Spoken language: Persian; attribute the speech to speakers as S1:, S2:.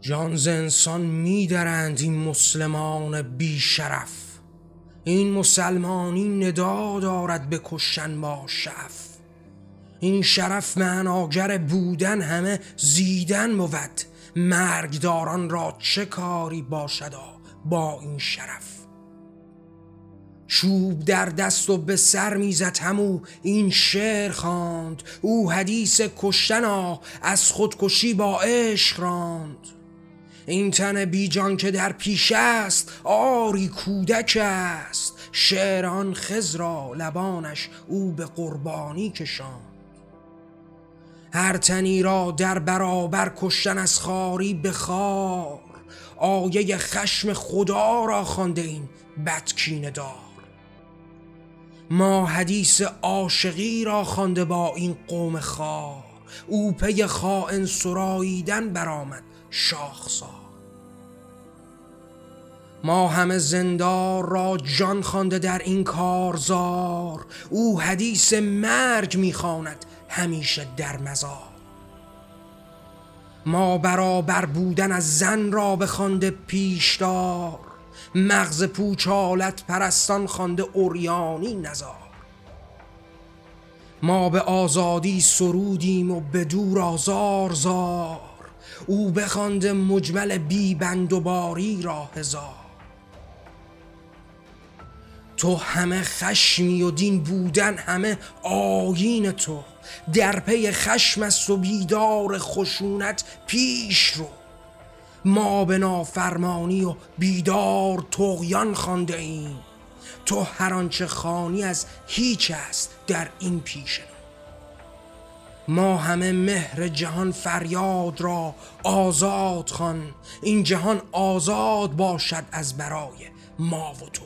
S1: جان ز انسان میدرند این مسلمان بی شرف این مسلمانی ندا دارد به کشتن با شف این شرف معناگر بودن همه زیدن بود. مرگداران را چه کاری باشدا با این شرف؟ چوب در دست و به سر می‌زد همو این شعر خواند. او حدیث کشتن از خودکشی با عشق راند. این تن بیجان که در پیش است آری کودک است. شعران خزرا لبانش او به قربانی کشاند. هر تنی را در برابر کشتن از خاری به خار آیه خشم خدا را خوانده این بدکینه دار. ما حدیث عاشقی را خوانده با این قوم خار. او پی خائن سراییدن برآمد. شاخسار ما همه زندار را جان خوانده در این کارزار. او حدیث مرگ می‌خواند همیشه در مزار. ما برابر بودن از زن را بخوانده پیشدار. مغز پوچالت پرستان خوانده اوریانی نزار. ما به آزادی سرودیم و به دور آزار زار. او بخوانده مجمل بی بند و باری را هزار. تو همه خشمی و دین بودن همه آیین تو. در پی خشم است و بیدار خشونت پیش رو. ما به نافرمانی و بیدار تغیان خوانده ایم تو هر آنچه خانی از هیچ است در این پیش ما همه مهر جهان فریاد را آزاد خوان. این جهان آزاد باشد از برای ما و تو.